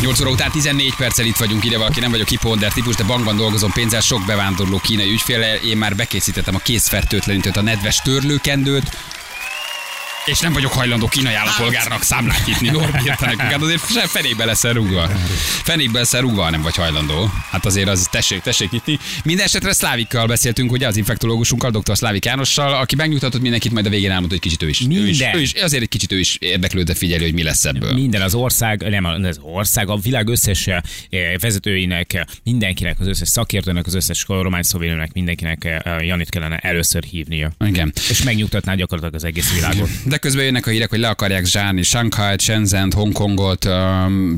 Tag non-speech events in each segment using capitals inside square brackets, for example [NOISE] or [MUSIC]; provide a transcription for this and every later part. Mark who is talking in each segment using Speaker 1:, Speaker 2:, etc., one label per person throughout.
Speaker 1: 8 óra után 14 perccel itt vagyunk, ide valaki nem vagyok hiponder típus, de bankban dolgozom pénzzel, sok bevándorló kínai ügyféle. Én már bekészítettem a készfertőtlenítőt, a nedves törlőkendőt, és nem vagyok hajlandó kínai állampolgárnak számlát nyitni. Norbi írta nekünk, hát azért se fenébe leszel rúgva. Fenébe leszel rúgva, nem vagy hajlandó. Hát azért az tessék, tessék nyitni. Minden esetre Szlávikkal beszéltünk, ugye az infektológusunkkal, dr. Szlávik Jánossal, aki megnyugtatott mindenkit, majd a végén elmondta, hogy kicsit ő is. Ő is,
Speaker 2: Minden.
Speaker 1: ő is, azért egy kicsit ő is érdeklődve figyeli, hogy mi lesz ebből.
Speaker 2: Minden az ország, nem az ország, a világ összes eh, vezetőinek, mindenkinek, az összes szakértőnek, az összes kormány szóvélőnek, mindenkinek eh, Janit kellene először hívnia.
Speaker 1: Igen.
Speaker 2: És megnyugtatná gyakorlatilag az egész világot.
Speaker 1: De közben jönnek a hírek, hogy le akarják zsárni Shanghai, Shenzhen, Hongkongot,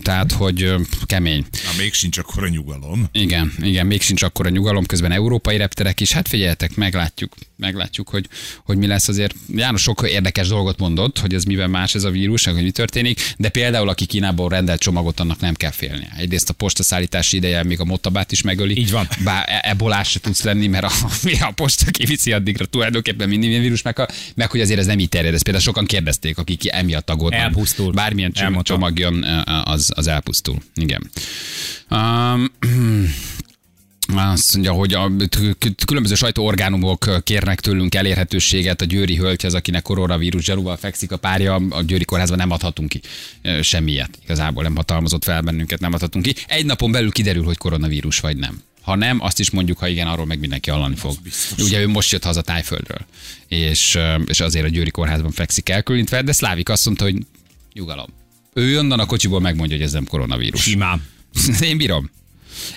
Speaker 1: tehát hogy kemény.
Speaker 3: Na, még sincs akkor a nyugalom.
Speaker 1: Igen, igen, még sincs akkor a nyugalom, közben európai repterek is. Hát figyeljetek, meglátjuk, meglátjuk, hogy, hogy mi lesz azért. János sok érdekes dolgot mondott, hogy ez miben más ez a vírus, hogy mi történik, de például aki Kínából rendelt csomagot, annak nem kell félnie. Egyrészt a postaszállítási ideje még a motabát is megöli.
Speaker 2: Így van.
Speaker 1: Bár e- ebolás se tudsz lenni, mert a, [LAUGHS] a posta kiviszi addigra tulajdonképpen minden vírus, meg, meg hogy azért ez nem így terjed. Ezt például sokan kérdezték, akik emiatt aggódnak.
Speaker 2: Elpusztul.
Speaker 1: Bármilyen csomag, csomag jön, az, az elpusztul. Igen. Um, [CLEARS THROAT] azt mondja, hogy a különböző sajtóorgánumok kérnek tőlünk elérhetőséget a Győri hölgyhez, akinek koronavírus zsarúval fekszik a párja. A Győri kórházban nem adhatunk ki ö, semmiet. Igazából nem hatalmazott fel bennünket, nem adhatunk ki. Egy napon belül kiderül, hogy koronavírus vagy nem. Ha nem, azt is mondjuk, ha igen, arról meg mindenki hallani fog. Ugye ő most jött haza Tájföldről, és, és azért a Győri kórházban fekszik elkülönítve, de Szlávik azt mondta, hogy nyugalom. Ő onnan a kocsiból megmondja, hogy ez nem koronavírus.
Speaker 2: Simán. [LAUGHS]
Speaker 1: Én bírom.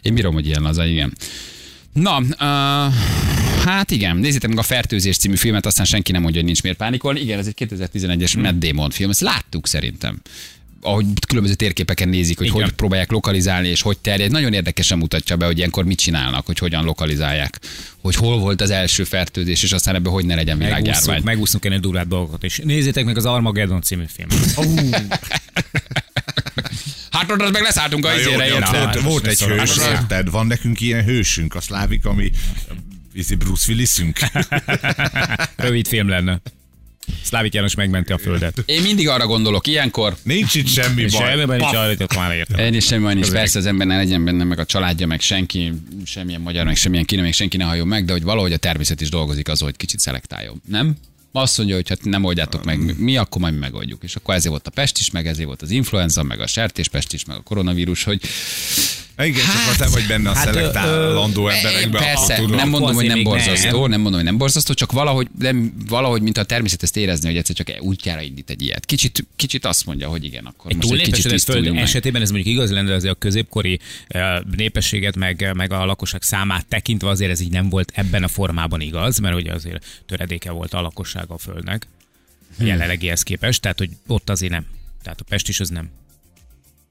Speaker 1: Én bírom, hogy ilyen laza, igen. Na, uh, hát igen, nézzétek meg a Fertőzés című filmet, aztán senki nem mondja, hogy nincs miért pánikolni. Igen, ez egy 2011-es hmm. Matt Damon film, ezt láttuk szerintem ahogy különböző térképeken nézik, hogy
Speaker 2: Igen.
Speaker 1: hogy próbálják lokalizálni, és hogy terjed. Nagyon érdekesen mutatja be, hogy ilyenkor mit csinálnak, hogy hogyan lokalizálják. Hogy hol volt az első fertőzés, és aztán ebben hogy ne legyen világjárvány.
Speaker 2: Megúszunk, megúszunk ennél durvább dolgokat is. Nézzétek meg az Armageddon című filmet.
Speaker 1: Hát ott meg leszálltunk a izére, érted?
Speaker 3: volt, volt egy hős, érted? Van nekünk ilyen hősünk, a szlávik, ami izé Bruce Willisünk.
Speaker 2: Rövid film lenne. Szlávik János megmenti a földet.
Speaker 1: Én mindig arra gondolok ilyenkor,
Speaker 3: Nincs itt semmi baj.
Speaker 2: semmiben nincs arra, hogy már értem.
Speaker 1: Én is semmi baj nincs, persze az ember ne legyen benne, meg a családja, meg senki, semmilyen magyar, meg semmilyen kínai, meg senki ne halljon meg, de hogy valahogy a természet is dolgozik az, hogy kicsit szelektáljon, nem? Azt mondja, hogy hát nem oldjátok meg, mi akkor majd mi megoldjuk. És akkor ezért volt a pest is, meg ezért volt az influenza, meg a sertéspest is, meg a koronavírus, hogy
Speaker 3: Igen, csak ha te vagy benne a
Speaker 2: hát,
Speaker 3: szelektálandó emberekben.
Speaker 1: Persze,
Speaker 3: tudod.
Speaker 1: nem mondom, hogy nem borzasztó,
Speaker 2: nem.
Speaker 1: nem mondom, hogy nem borzasztó, csak valahogy, nem, valahogy mint a természet ezt érezni, hogy egyszer csak útjára indít egy ilyet. Kicsit, kicsit azt mondja, hogy igen, akkor
Speaker 2: Egy
Speaker 1: most egy kicsit
Speaker 2: föld
Speaker 1: meg.
Speaker 2: esetében ez mondjuk igaz lenne, azért a középkori eh, népességet, meg, meg a lakosság számát tekintve azért ez így nem volt ebben a formában igaz, mert ugye azért töredéke volt a lakossága a földnek,
Speaker 1: Hmm.
Speaker 2: jelenlegihez képest, tehát hogy ott azért nem. Tehát a Pest is az nem.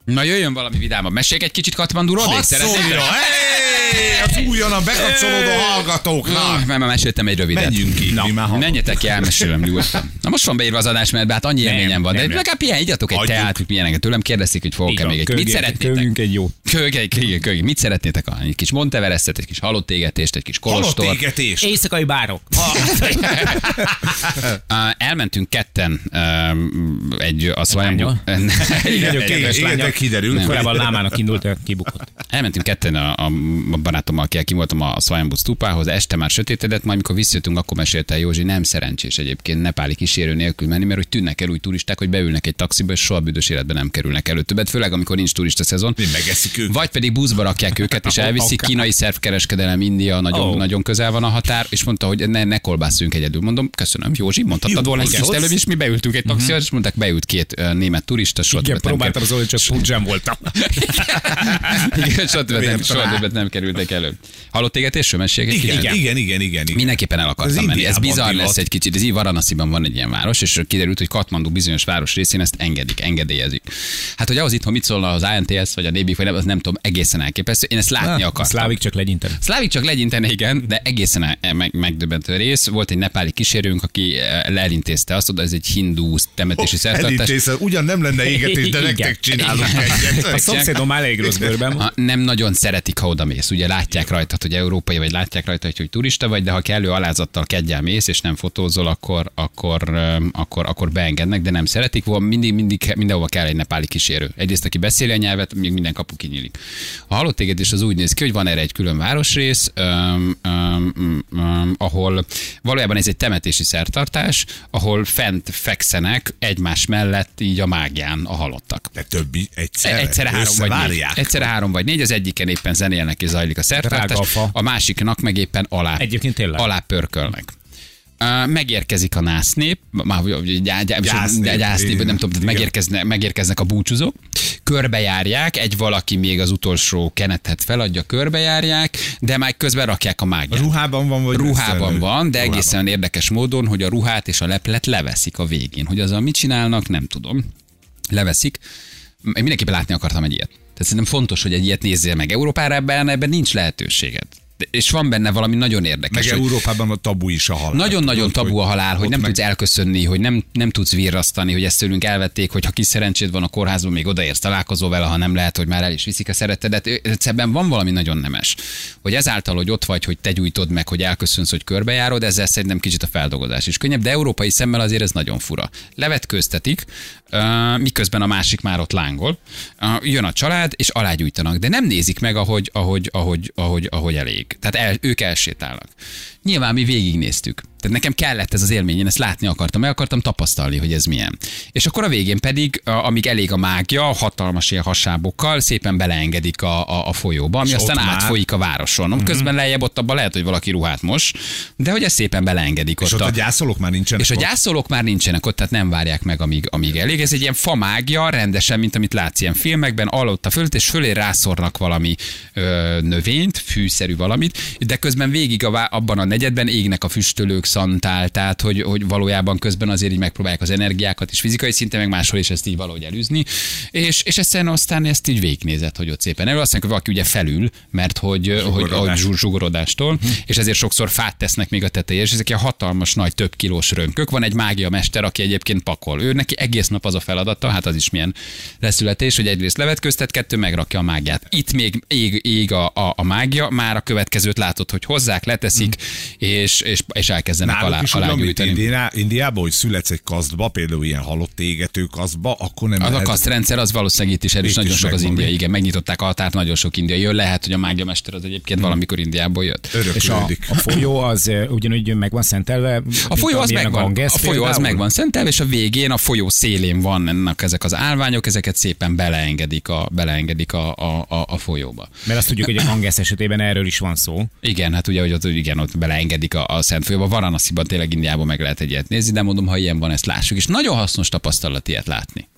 Speaker 1: Na jöjjön valami vidámabb. Meséljek egy kicsit Katmanduról? még
Speaker 3: Azt szólja, hey, az újonnan bekapcsolódó hallgatóknak.
Speaker 1: Na, mert már meséltem egy rövidet.
Speaker 3: Menjünk ki,
Speaker 1: Na,
Speaker 3: mi már
Speaker 1: menjetek ki, elmesélem nyugodtan. Na most van beírva az adás, mert hát annyi
Speaker 2: Nem,
Speaker 1: élményem van, de
Speaker 2: nem, nem.
Speaker 1: legalább pihen, igyatok egy
Speaker 3: Hagyjuk.
Speaker 1: teát, hogy milyeneket. Tőlem kérdezték, hogy fogok-e még egy. Mit szeretnétek?
Speaker 2: kögünk egy jót.
Speaker 1: Kögely, kögely, kögely. Mit szeretnétek? Egy kis Monteverestet, egy kis halottégetést, egy kis kolostor.
Speaker 3: Halottégetés.
Speaker 2: Éjszakai bárok. [LAUGHS]
Speaker 1: Elmentünk ketten egy a Swayambú... [LAUGHS]
Speaker 3: de kiderült,
Speaker 2: Korábban lámának indult, kibukott.
Speaker 1: Elmentünk ketten a, a, a barátommal, akivel kim voltam a Swayambú stupához, este már sötétedett, majd mikor visszajöttünk, akkor mesélte Józsi, nem szerencsés egyébként nepáli kísérő nélkül menni, mert hogy tűnnek el új turisták, hogy beülnek egy taxiba, és soha büdös életben nem kerülnek elő többet, főleg amikor nincs turista szezon.
Speaker 3: Mi megeszik őket.
Speaker 1: Vagy pedig buszba rakják őket, és [LAUGHS] elviszik. Kínai szervkereskedelem, India, nagyon,
Speaker 2: Ó.
Speaker 1: nagyon közel van a határ, és mondta, hogy ne, ne kolbászunk egyedül. Mondom, köszönöm, Józsi, mondhattad
Speaker 3: Jó,
Speaker 1: volna kicsit előbb, és mi beültünk egy taxiba, és mondták, beült két német turista, soha
Speaker 2: Igen,
Speaker 1: nem
Speaker 2: próbáltam az csak pudzsán voltam.
Speaker 1: igen, soha többet, nem, soha többet nem kerültek elő. Hallott égetésről mesélj egy
Speaker 3: Igen,
Speaker 1: kicsit?
Speaker 3: igen, igen, igen, igen.
Speaker 1: Mindenképpen el akartam
Speaker 3: Az
Speaker 1: menni. Ez bizarr lesz egy kicsit. Ez így Varanasiban van egy ilyen város, és kiderült, hogy Katmandu bizonyos város részén ezt engedik, engedélyezik. Hát, hogy ahhoz itthon mit szólna az ANTS, vagy a DB, vagy nem, az nem tudom, egészen elképesztő. Én ezt látni akartam.
Speaker 2: Szlávik csak legyinteni.
Speaker 1: Szlávik csak legyintene, igen, de egészen meg, megdöbbentő rész. Volt egy nepáli kísérőnk, aki e, elintézte azt, oda ez egy hindú temetési szertartás.
Speaker 3: Elintézed, ugyan nem lenne égetés, de [LAUGHS]
Speaker 2: Igen.
Speaker 3: nektek csinálunk.
Speaker 2: A szomszédom elég rossz bőrben van.
Speaker 1: Ha, nem nagyon szeretik, ha oda mész. Ugye látják rajtad, hogy európai vagy, látják rajtad, hogy turista vagy, de ha kellő alázattal kedjel mész, és nem fotózol, akkor, akkor, akkor, akkor beengednek, de nem szeretik. Van mindig, mindig, mindenhova kell egy nepáli kísérő. Egyrészt, aki beszéli a nyelvet, még minden kapu kinyílik. A halott téged is az úgy néz ki, hogy van erre egy külön városrész, öm, öm, öm, ahol valójában ez egy temetési szertartás, ahol fent fekszenek egymás mellett így a mágián a halottak.
Speaker 3: De többi egyszerre?
Speaker 1: Egyszerre három vagy négy.
Speaker 3: Összevárják?
Speaker 1: Egyszerre három vagy négy, az egyiken éppen zenélnek és zajlik a szertartás,
Speaker 2: a
Speaker 1: a másiknak meg éppen alá,
Speaker 2: Egyébként tényleg.
Speaker 1: alá pörkölnek. Uh, megérkezik a násznép, már
Speaker 3: Gyásznép,
Speaker 1: nem tudom, tehát
Speaker 3: Igen.
Speaker 1: megérkeznek, a búcsúzók, körbejárják, egy valaki még az utolsó kenetet feladja, körbejárják, de már közben rakják a mágiát.
Speaker 3: Ruhában van, vagy
Speaker 1: Ruhában van, de
Speaker 3: Ruhában.
Speaker 1: egészen érdekes módon, hogy a ruhát és a leplet leveszik a végén. Hogy azzal mit csinálnak, nem tudom. Leveszik. Én mindenképpen látni akartam egy ilyet. Tehát szerintem fontos, hogy egy ilyet nézzél meg. Európára ebben, ebben nincs lehetőséged. És van benne valami nagyon érdekes.
Speaker 3: Meg
Speaker 1: hogy
Speaker 3: Európában a tabu is a halál.
Speaker 1: nagyon-nagyon tabu a halál, hogy nem
Speaker 3: meg-
Speaker 1: tudsz elköszönni, hogy nem, nem tudsz virrasztani, hogy ezt tőlünk elvették, hogy ha kis szerencséd van a kórházban, még odaérsz, találkozol vele, ha nem lehet, hogy már el is viszik a szeretedet. Ebben van valami nagyon nemes. Hogy ezáltal, hogy ott vagy, hogy te gyújtod meg, hogy elköszönsz, hogy körbejárod, ezzel szerintem kicsit a feldolgozás is könnyebb, de európai szemmel azért ez nagyon fura. Levetkőztetik, miközben a másik már ott lángol, jön a család, és alágyújtanak, de nem nézik meg, ahogy, ahogy, ahogy, ahogy, ahogy elég. Tehát el, ők elsétálnak. Nyilván mi végignéztük. Tehát nekem kellett ez az élmény, én ezt látni akartam, meg akartam tapasztalni, hogy ez milyen. És akkor a végén pedig, a- amíg elég a mágia, hatalmas ilyen hasábokkal szépen beleengedik a, a, a folyóba, ami
Speaker 3: És
Speaker 1: aztán
Speaker 3: ott már-
Speaker 1: átfolyik a városon. Mm-hmm. Közben lejjebb ott abban lehet, hogy valaki ruhát mos, de hogy ez szépen beleengedik
Speaker 3: És ott a gyászolók már nincsenek
Speaker 1: és a
Speaker 3: ott?
Speaker 1: gyászolók már nincsenek ott, tehát nem várják meg, amíg, amíg elég. Ez egy ilyen famágia, rendesen, mint amit látsz ilyen filmekben, alatta fölött, és fölé rászornak valami ö, növényt, fűszerű valamit, de közben végig a, abban a negyedben égnek a füstölők, szantál, tehát hogy, hogy valójában közben azért így megpróbálják az energiákat is fizikai szinten, meg máshol is ezt így valahogy elűzni. És, és egyszerűen aztán ezt így végignézett, hogy ott szépen elő. Azt mondják, hogy valaki ugye felül, mert hogy, hogy, hogy
Speaker 3: Zsugorodás.
Speaker 1: zsu- zsugorodástól, és ezért sokszor fát tesznek még a tetejére, és ezek ilyen hatalmas, nagy, több kilós rönkök. Van egy mágia mester, aki egyébként pakol. Ő neki egész nap az a feladata, hát az is milyen leszületés, hogy egyrészt levetköztet, kettő megrakja a mágiát. Itt még ég, ég a, a, a mágia, már a következőt látod, hogy hozzák, leteszik, és, és, és elkezdenek alá,
Speaker 3: Náluk is
Speaker 1: alá
Speaker 3: olyan, mint
Speaker 1: gyűjteni.
Speaker 3: Indiá, Indiában, hogy születsz egy kasztba, például ilyen halott égető kasztba, akkor nem
Speaker 1: Az a
Speaker 3: lehet-
Speaker 1: kasztrendszer az valószínűleg itt is erős, nagyon
Speaker 3: is
Speaker 1: sok az
Speaker 3: még.
Speaker 1: igen, megnyitották a határt, nagyon sok indiai jön, lehet, hogy a mágia mester az egyébként valamikor Indiából jött.
Speaker 2: És a,
Speaker 3: öröklődik.
Speaker 2: a folyó az ugyanúgy meg van szentelve?
Speaker 1: A folyó az megvan, a
Speaker 2: Ganges
Speaker 1: folyó az megvan szentelve, és a végén a folyó szélén vannak ezek az állványok, ezeket szépen beleengedik a, beleengedik a, a, a, a folyóba.
Speaker 2: Mert azt tudjuk, hogy a Ganges esetében erről is van szó.
Speaker 1: Igen, hát ugye, hogy ott, igen, ott beleengedik a, a Szent folyóba. Varanasziban tényleg Indiában meg lehet egy ilyet nézni, de mondom, ha ilyen van, ezt lássuk. És nagyon hasznos tapasztalat ilyet látni.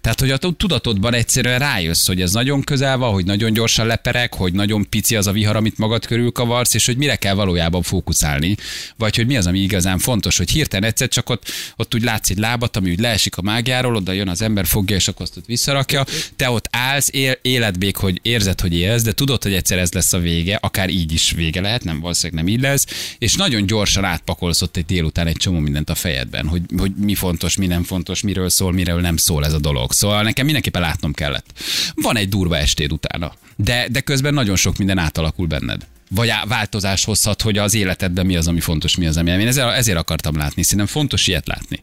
Speaker 1: Tehát, hogy a tudatodban egyszerűen rájössz, hogy ez nagyon közel van, hogy nagyon gyorsan leperek, hogy nagyon pici az a vihar, amit magad körül kavarsz, és hogy mire kell valójában fókuszálni, vagy hogy mi az, ami igazán fontos, hogy hirtelen egyszer csak ott, ott úgy látsz egy lábat, ami úgy leesik a mágiáról, oda jön az ember, fogja, és akkor azt ott visszarakja. Te ott állsz, él, éled még, hogy érzed, hogy élsz, de tudod, hogy egyszer ez lesz a vége, akár így is vége lehet, nem valószínűleg nem így lesz, és nagyon gyorsan átpakolsz ott egy délután egy csomó mindent a fejedben, hogy, hogy mi fontos, mi nem fontos, miről szól, miről nem szól ez a dolog. Szóval nekem mindenképpen látnom kellett. Van egy durva estéd utána, de, de közben nagyon sok minden átalakul benned. Vagy változás hozhat, hogy az életedben mi az, ami fontos, mi az, ami nem. Én ezért, ezért akartam látni, szerintem fontos ilyet látni.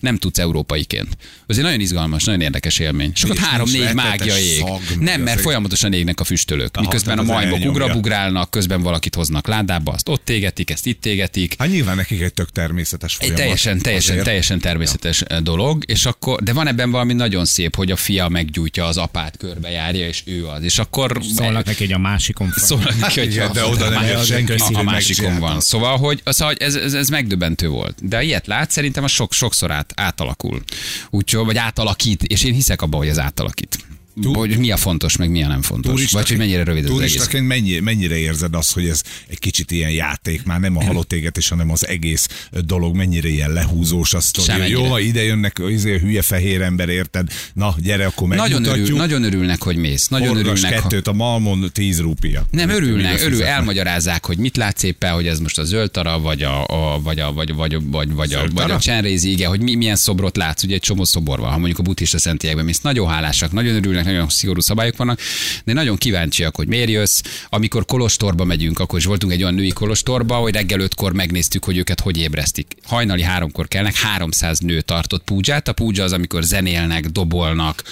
Speaker 1: Nem tudsz európaiként. Ez egy nagyon izgalmas, nagyon érdekes élmény. És három-négy mágia ég.
Speaker 3: szag,
Speaker 1: Nem, mert folyamatosan égnek a füstölők.
Speaker 3: Aha,
Speaker 1: Miközben a majmok ugrabugrálnak, közben valakit hoznak ládába, azt ott égetik, ezt itt égetik.
Speaker 3: Hát nyilván nekik egy tök természetes
Speaker 1: Egy
Speaker 3: folyamat.
Speaker 1: teljesen, teljesen,
Speaker 3: Azért.
Speaker 1: teljesen természetes ja. dolog, és akkor, de van ebben valami nagyon szép, hogy a fia meggyújtja az apát, körbejárja, és ő az. És akkor
Speaker 2: Szólnak neki, hogy a másikon van.
Speaker 1: Szólnak neki, hogy
Speaker 3: igen, de oda nem
Speaker 1: a-
Speaker 3: senki,
Speaker 1: a,
Speaker 3: hogy
Speaker 1: másikon van. Szóval, hogy, szóval, hogy ez, ez, ez megdöbbentő volt. De ilyet lát, szerintem a sok, sokszor át, átalakul. Úgyhogy, vagy átalakít, és én hiszek abban, hogy ez átalakít. Hogy mi a fontos, meg mi a nem fontos. vagy hogy mennyire rövid az egész.
Speaker 3: Mennyi, mennyire érzed azt, hogy ez egy kicsit ilyen játék, már nem a halott égetés, hanem az egész dolog, mennyire ilyen lehúzós a sztori.
Speaker 1: Semennyire.
Speaker 3: Jó, ha ide jönnek izé, hülye fehér ember, érted? Na, gyere, akkor
Speaker 1: Nagyon, örül, nagyon örülnek, hogy mész. Nagyon
Speaker 3: Horgas
Speaker 1: örülnek. ha-
Speaker 3: kettőt a Malmon 10 rúpia.
Speaker 1: Nem, örülnek, örül, elmagyarázzák, hogy mit látsz éppen, hogy ez most a zöld tara, vagy a, a, vagy a, vagy, vagy, vagy, vagy, a, vagy a csenrézi, igen, hogy mi, milyen szobrot látsz, ugye egy csomó szobor van, ha mondjuk a buddhista szentélyekben mész, nagyon hálásak, nagyon örülnek, nagyon szigorú szabályok vannak, de nagyon kíváncsiak, hogy miért jössz. Amikor kolostorba megyünk, akkor is voltunk egy olyan női kolostorba, hogy reggel ötkor megnéztük, hogy őket hogy ébresztik. Hajnali háromkor kelnek, 300 nő tartott púdzsát. A púdzsa az, amikor zenélnek, dobolnak,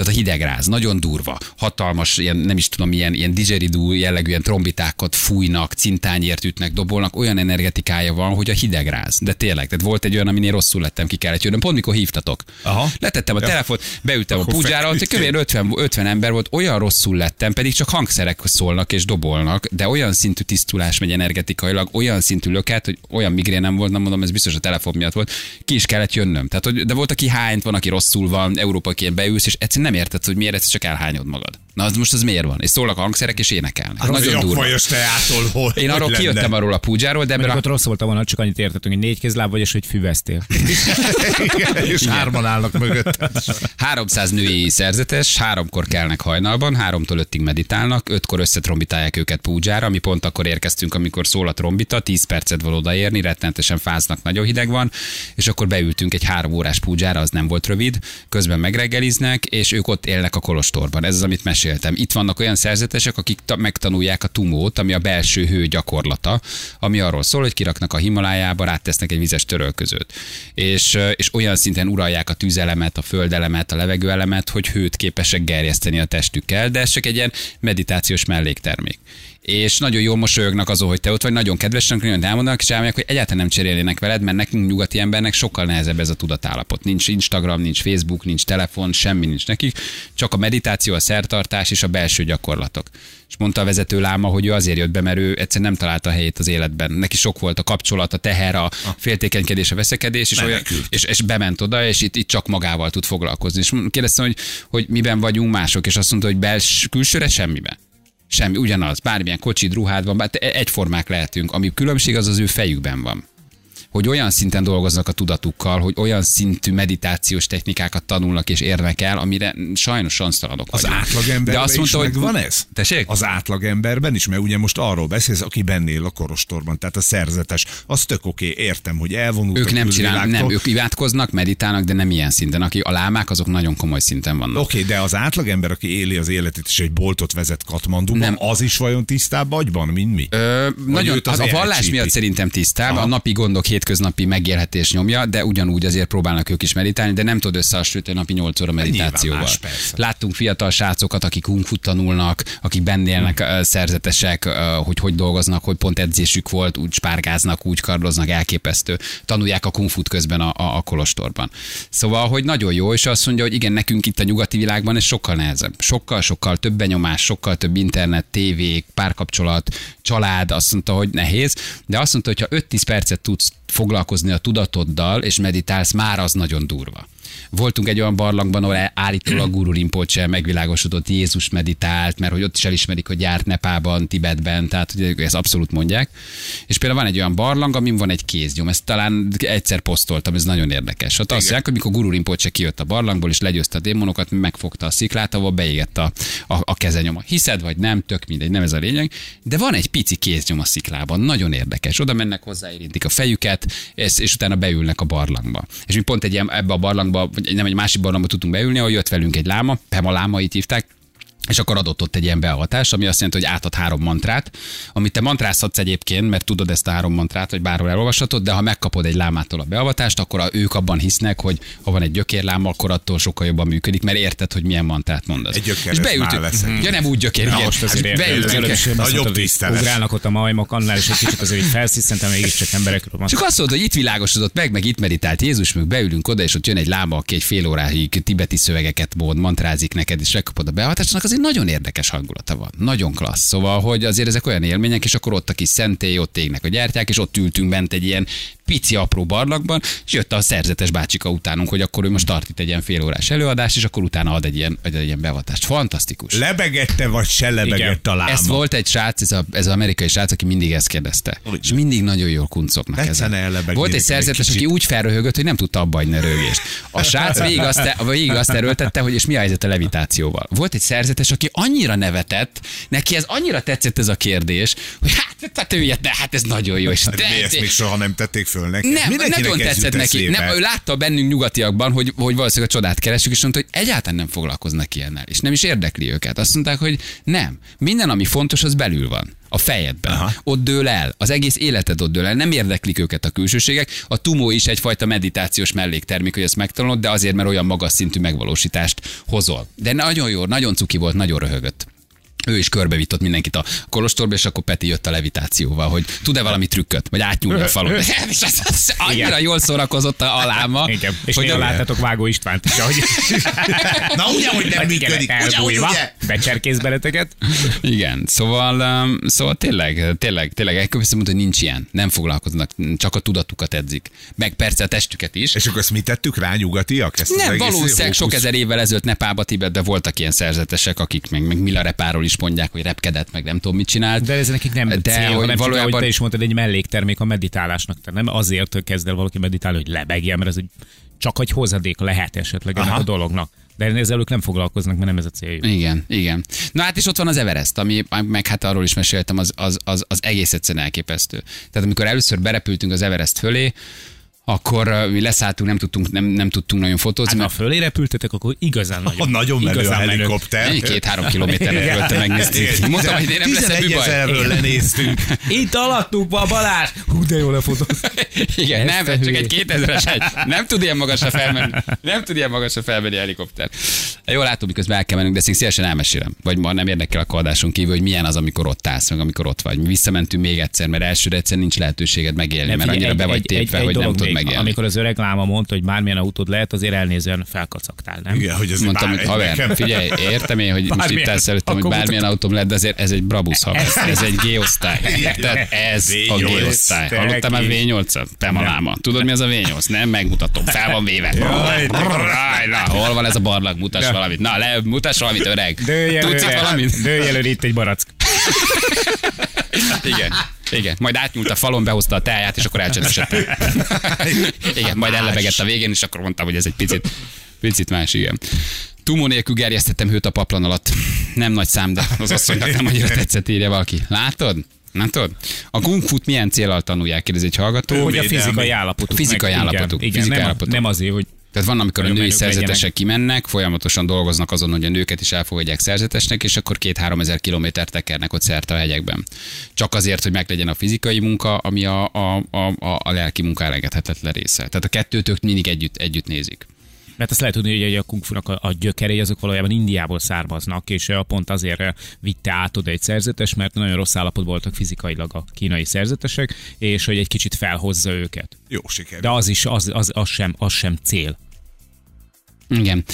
Speaker 1: tehát a hidegráz, nagyon durva, hatalmas, ilyen, nem is tudom, ilyen, ilyen didgeridoo jellegű ilyen trombitákat fújnak, cintányért ütnek, dobolnak, olyan energetikája van, hogy a hidegráz. De tényleg, tehát volt egy olyan, aminél rosszul lettem ki kellett jönnöm, pont mikor hívtatok.
Speaker 3: Aha.
Speaker 1: Letettem a
Speaker 3: Ja.
Speaker 1: telefont, beültem
Speaker 3: Akkor
Speaker 1: a hogy
Speaker 3: feküdtél.
Speaker 1: kb. 50, 50 ember volt, olyan rosszul lettem, pedig csak hangszerek szólnak és dobolnak, de olyan szintű tisztulás megy energetikailag, olyan szintű löket, hogy olyan migrénem volt, nem mondom, ez biztos a telefon miatt volt, ki is kellett jönnöm. Tehát, hogy, de volt, aki hányt, van, aki rosszul van, Európaként beülsz, és egyszerűen nem érted, hogy miért egyszer csak elhányod magad. Na az most az miért van? És szólnak a hangszerek, és énekelnek. Nagyon durva.
Speaker 3: Jakvajos teától, hogy
Speaker 1: Én arról
Speaker 3: lenne?
Speaker 1: kijöttem arról a púdzsáról, de ebben
Speaker 2: Mert
Speaker 1: a
Speaker 2: ott rossz volt a vonat, csak annyit értettünk, hogy négy kézláb vagy, és hogy füvesztél. [LAUGHS]
Speaker 3: Igen, és hárman állnak mögött.
Speaker 1: 300 női szerzetes, háromkor kelnek hajnalban, háromtól ötig meditálnak, ötkor összetrombitálják őket púdzsára, mi pont akkor érkeztünk, amikor szól a trombita, 10 percet van odaérni, rettenetesen fáznak, nagyon hideg van, és akkor beültünk egy három órás púdzsára, az nem volt rövid, közben megreggeliznek, és ők ott élnek a kolostorban. Ez az, amit meséltem. Itt vannak olyan szerzetesek, akik ta- megtanulják a tumót, ami a belső hő gyakorlata, ami arról szól, hogy kiraknak a Himalájába, rátesznek egy vizes törölközőt. És, és olyan szinten uralják a tűzelemet, a földelemet, a levegőelemet, hogy hőt képesek gerjeszteni a testükkel, de ez csak egy ilyen meditációs melléktermék. És nagyon jól mosolyognak azon, hogy te ott vagy, nagyon kedvesen, nagyon elmondanak, és elmondják, hogy egyáltalán nem cserélnének veled, mert nekünk nyugati embernek sokkal nehezebb ez a tudatállapot. Nincs Instagram, nincs Facebook, nincs telefon, semmi nincs nekik, csak a meditáció, a szertartás és a belső gyakorlatok. És mondta a vezető láma, hogy ő azért jött be, mert ő egyszer nem találta a helyét az életben. Neki sok volt a kapcsolat, a teher, a féltékenykedés, a veszekedés, és, olyan, és, és bement oda, és itt, itt csak magával tud foglalkozni. És kérdeztem, hogy, hogy miben vagyunk mások, és azt mondta, hogy bels, külsőre semmiben. Semmi, ugyanaz, bármilyen kocsid, ruhád van, bár egyformák lehetünk. Ami különbség, az az ő fejükben van. Hogy olyan szinten dolgoznak a tudatukkal, hogy olyan szintű meditációs technikákat tanulnak és érnek el, amire sajnos sansztalanok
Speaker 3: Az átlagemberben
Speaker 1: De azt mondta,
Speaker 3: is
Speaker 1: hogy
Speaker 3: megvan ez?
Speaker 1: Tessék?
Speaker 3: Az átlagemberben is, mert ugye most arról beszélsz, aki bennél a korostorban, tehát a szerzetes, az tök oké, értem, hogy elvonult
Speaker 1: Ők nem csinálnak, nem, ők imádkoznak, meditálnak, de nem ilyen szinten. Aki a lámák, azok nagyon komoly szinten vannak.
Speaker 3: Oké, de az átlagember, aki éli az életét, és egy boltot vezet Katmanduban,
Speaker 1: Nem.
Speaker 3: az is vajon tisztább agyban, mint mi?
Speaker 1: Ö, nagyon,
Speaker 3: az
Speaker 1: az a vallás miatt szerintem tisztább,
Speaker 3: Aha.
Speaker 1: a napi gondok, hétköznapi megélhetés nyomja, de ugyanúgy azért próbálnak ők is meditálni, de nem tudod összehasonlítani napi 8 óra meditációval.
Speaker 3: más, persze.
Speaker 1: Láttunk fiatal srácokat, akik kung fu tanulnak, akik bennélnek hmm. szerzetesek, hogy hogy dolgoznak, hogy pont edzésük volt, úgy spárgáznak, úgy kardoznak, elképesztő. Tanulják a kung fu közben a, a, a kolostorban. Szóval, hogy nagyon jó, és azt mondja, hogy igen, nekünk itt a nyugati világban ez sokkal nehezebb. Sokkal, sokkal több benyomás, sokkal több internet, tévék, párkapcsolat, család, azt mondta, hogy nehéz, de azt mondta, hogy ha 5-10 percet tudsz foglalkozni a tudatoddal, és meditálsz, már az nagyon durva. Voltunk egy olyan barlangban, ahol állítólag Guru Rinpoche megvilágosodott, Jézus meditált, mert hogy ott is elismerik, hogy járt Nepában, Tibetben, tehát hogy ezt abszolút mondják. És például van egy olyan barlang, amin van egy kéznyom, ezt talán egyszer posztoltam, ez nagyon érdekes. Ott azt mondják, hogy mikor Guru Rinpoche kijött a barlangból, és legyőzte a démonokat, megfogta a sziklát, ahol beégett a, a, a kezenyoma. Hiszed vagy nem, tök mindegy, nem ez a lényeg. De van egy pici kéznyom a sziklában, nagyon érdekes. Oda mennek hozzá, érintik a fejüket, és, és utána beülnek a barlangba. És mi pont egy ilyen, ebbe a barlangba, vagy nem egy másik barlangba tudtunk beülni, ahol jött velünk egy láma, Pema lámait hívták, és akkor adott ott egy ilyen beavatás, ami azt jelenti, hogy átad három mantrát, amit te mantrázhatsz egyébként, mert tudod ezt a három mantrát, vagy bárhol elolvashatod, de ha megkapod egy lámától a beavatást, akkor a, ők abban hisznek, hogy ha van egy gyökérláma, akkor attól sokkal jobban működik, mert érted, hogy milyen mantrát mondasz.
Speaker 3: Egy gyökeres
Speaker 1: és beültünk.
Speaker 3: már leszel.
Speaker 1: Ja, nem úgy gyökér,
Speaker 2: Na,
Speaker 1: igen.
Speaker 2: most azért azt
Speaker 3: Nagyobb tisztelet.
Speaker 2: Ugrálnak ott a majmok, annál is egy kicsit azért felsziszentem, mégiscsak emberekről van.
Speaker 1: Csak azt mondod, hogy itt világosodott meg, meg itt meditált Jézus, meg beülünk oda, és ott jön egy láma, aki egy fél óráig tibeti szövegeket mond, mantrázik neked, és megkapod a behatásnak, azért nagyon érdekes hangulata van. Nagyon klassz. Szóval, hogy azért ezek olyan élmények, és akkor ott a kis szentély, ott égnek a gyertyák, és ott ültünk bent egy ilyen pici apró barlangban, és jött a szerzetes bácsika utánunk, hogy akkor ő most tart itt egy ilyen fél órás előadást, és akkor utána ad egy ilyen, egy ilyen beavatást. Fantasztikus.
Speaker 3: Lebegette vagy se lebegett a láma?
Speaker 1: Ez volt egy srác, ez, a, ez az amerikai srác, aki mindig ezt kérdezte.
Speaker 3: Úgy.
Speaker 1: És mindig nagyon jól kuncognak ezen. Volt egy
Speaker 3: neked egy
Speaker 1: szerzetes, aki úgy felröhögött, hogy nem tudta abba hagyni a rögést. A srác végig azt, végig azt erőltette, hogy és mi a helyzet a levitációval. Volt egy szerzetes, aki annyira nevetett, neki ez annyira tetszett ez a kérdés, hogy hát, hát ő ilyet, de hát ez nagyon jó. És
Speaker 3: Hát
Speaker 1: de,
Speaker 3: mi ezt még soha nem tették föl neked.
Speaker 1: Nem,
Speaker 3: Mindenkinek
Speaker 1: nagyon tetszett neki. Nem, ő látta bennünk nyugatiakban, hogy, hogy valószínűleg a csodát keresünk, és mondta, hogy egyáltalán nem foglalkoznak ilyennel, és nem is érdekli őket. Azt mondták, hogy nem. Minden, ami fontos, az belül van. A fejedben.
Speaker 3: Aha.
Speaker 1: Ott dől el. Az egész életed ott dől el. Nem érdeklik őket a külsőségek. A tumó is egyfajta meditációs melléktermék, hogy ezt megtanulod, de azért, mert olyan magas szintű megvalósítást hozol. De nagyon jó, nagyon cuki volt, nagyon röhögött. Ő is körbevitott mindenkit a kolostorba, és akkor Peti jött a levitációval, hogy tud-e valami trükköt, vagy átnyúlni a [LAUGHS] falon. [LAUGHS] és az, az annyira
Speaker 2: Igen.
Speaker 1: jól szórakozott a láma.
Speaker 2: Igen. És
Speaker 1: hogy
Speaker 2: néha
Speaker 1: a-
Speaker 2: láttátok Vágó Istvánt is, ahogy [LAUGHS]
Speaker 3: Na ugye, hogy nem
Speaker 2: igen,
Speaker 3: működik.
Speaker 2: Elbújva, becserkész benneteket.
Speaker 1: Igen, szóval, um, szóval tényleg, tényleg, tényleg elkövetően mondta, hogy nincs ilyen. Nem foglalkoznak, csak a tudatukat edzik. Meg persze a testüket is.
Speaker 3: És akkor ezt mi tettük rá, nyugatiak? Ezt
Speaker 1: Nem, valószínűleg sok ezer évvel ezelőtt Nepálba, Tibetbe voltak ilyen szerzetesek, akik meg, meg Mila Repáról is mondják, hogy repkedett, meg nem tudom mit csinált.
Speaker 2: De ez nekik nem
Speaker 1: De
Speaker 2: cél,
Speaker 1: hogy
Speaker 2: hanem valójában... ahogy te is mondtad, egy melléktermék a meditálásnak. Tehát nem azért kezd el valaki meditálni, hogy lebegjen, mert ez egy, csak egy hozadék lehet esetleg ennek
Speaker 3: Aha.
Speaker 2: a dolognak. De ezzel ők nem foglalkoznak, mert nem ez a céljuk.
Speaker 1: Igen, igen. Na hát és ott van az Everest, ami meg hát arról is meséltem, az, az, az, az egész egyszerűen elképesztő. Tehát amikor először berepültünk az Everest fölé, akkor mi leszálltunk, nem tudtunk, nem, nem tudtunk nagyon fotózni,
Speaker 2: Hát, ha
Speaker 1: mert
Speaker 2: fölé repültetek, akkor igazán nagyon,
Speaker 3: Ha [LAUGHS] nagyon menő a
Speaker 2: igazán menő.
Speaker 3: helikopter.
Speaker 1: Ennyi két-három [LAUGHS] kilométerre repültem megnézni. Mondtam, hogy én nem lesz
Speaker 3: 11
Speaker 1: baj.
Speaker 3: ezerről lenéztünk. [LAUGHS]
Speaker 2: Itt alattunk van Balázs! Hú, de jól lefotóztam.
Speaker 1: Igen, nem,
Speaker 2: a
Speaker 1: csak egy 2000-es egy. Nem tud ilyen magasra felmenni. Nem tud ilyen magasra felmenni a helikopter. Jól látom, miközben el kell mennünk, de ezt szívesen elmesélem. Vagy ma nem érdekel a adáson kívül, hogy milyen az, amikor ott állsz, meg amikor ott vagy. Mi visszamentünk még egyszer, mert elsőre egyszer nincs lehetőséged megélni, mert annyira be vagy tépve, hogy nem tudod
Speaker 2: még,
Speaker 1: megélni.
Speaker 2: Amikor az öreg láma mondta, hogy bármilyen autód lehet, azért elnézően felkacagtál, nem?
Speaker 3: Igen, hogy ez
Speaker 1: Mondtam, hogy haver,
Speaker 3: nekem-
Speaker 1: figyelj, értem én, hogy most
Speaker 2: Bármilyen,
Speaker 1: itt állsz előttem, hogy bármilyen autóm lett, de azért ez egy Brabus haver. Ez egy G-osztály. Tehát ez a
Speaker 3: V8.
Speaker 1: G-osztály. Hallottál már V8-at? Te maláma. Tudod mi az a V8? Nem, megmutatom. Fel van véve. Hol van ez a barlang? Mutass valamit. Na, le, mutass valamit, öreg. Tudsz itt valamit?
Speaker 2: dőj előre itt egy barack.
Speaker 1: Igen. Igen, majd átnyúlt a falon, behozta a teáját, és akkor elcsendesedtem. [LAUGHS] Igen, majd ellebegett a végén, és akkor mondtam, hogy ez egy picit, picit más, igen. Tumó nélkül gerjesztettem hőt a paplan alatt. Nem nagy szám, de az asszonynak nem annyira tetszett, írja valaki. Látod? Látod? A kung fut milyen célral tanulják, kérdezi egy hallgató.
Speaker 2: Hogy a fizikai állapotuk.
Speaker 1: Fizikai
Speaker 2: meg,
Speaker 1: állapotuk,
Speaker 2: Igen, igen
Speaker 1: fizikai
Speaker 2: nem,
Speaker 1: állapotuk.
Speaker 2: nem azért, hogy
Speaker 1: Tehát van, amikor a női szerzetesek
Speaker 2: legyenek.
Speaker 1: kimennek, folyamatosan dolgoznak azon, hogy a nőket is elfogadják szerzetesnek, és akkor két-három ezer kilométert tekernek ott szerte a hegyekben. Csak azért, hogy meglegyen a fizikai munka, ami a, a, a, a, a lelki munka elengedhetetlen része. Tehát a kettőt ők mindig együtt, együtt nézik.
Speaker 2: Mert azt lehet tudni, hogy a kung funak a, a gyökerei azok valójában Indiából származnak, és pont azért vitte át oda egy szerzetes, mert nagyon rossz állapotban voltak fizikailag a kínai szerzetesek, és hogy egy kicsit felhozza őket.
Speaker 3: Jó siker.
Speaker 2: De az is, az, az, az, sem, az sem cél.
Speaker 1: Igen.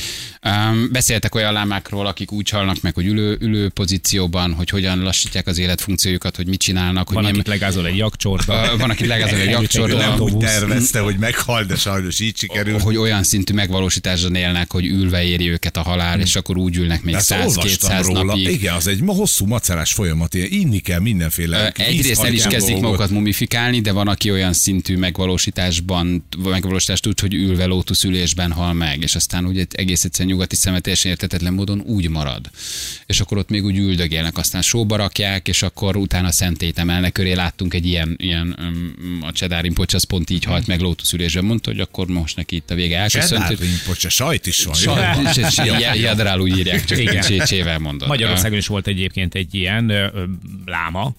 Speaker 1: Um, beszéltek olyan lámákról, akik úgy halnak meg, hogy ülő, ülő pozícióban, hogy hogyan lassítják az életfunkciójukat, hogy mit csinálnak, hogy
Speaker 2: Van,
Speaker 1: milyen,
Speaker 2: akit legázol egy jakcsorba.
Speaker 1: uh, van, aki legázol egy jakcsorba,
Speaker 2: olyan-
Speaker 3: úgy tervezte, hogy meghal, de sajnos így sikerült.
Speaker 1: hogy olyan szintű megvalósításra élnek, hogy ülve éri őket a halál, és akkor úgy ülnek még
Speaker 3: De ezt olvastam
Speaker 1: 100-200
Speaker 3: róla.
Speaker 1: napig.
Speaker 3: Igen, az egy hosszú macerás folyamat, inni kell mindenféle.
Speaker 1: Ö, Egyrészt el is kezdik magukat mumifikálni, de van, aki olyan szintű megvalósításban, megvalósítást tud, hogy ülve lótuszülésben hal meg, és aztán ugye egész egyszerűen nyugati szemmel teljesen értetetlen módon úgy marad. És akkor ott még úgy üldögélnek, aztán sóba rakják, és akkor utána szentét emelnek köré. Láttunk egy ilyen, ilyen a Csedárin Pocs, az pont így halt meg lótuszülésben, mondta, hogy akkor most neki itt a vége elköszönt.
Speaker 3: Csedár, pocsa, sajt is van. jó?
Speaker 1: Sajnos, Jadrál úgy írják, csak csé-csével mondod.
Speaker 2: Magyarországon is volt egyébként egy ilyen ö, ö, láma,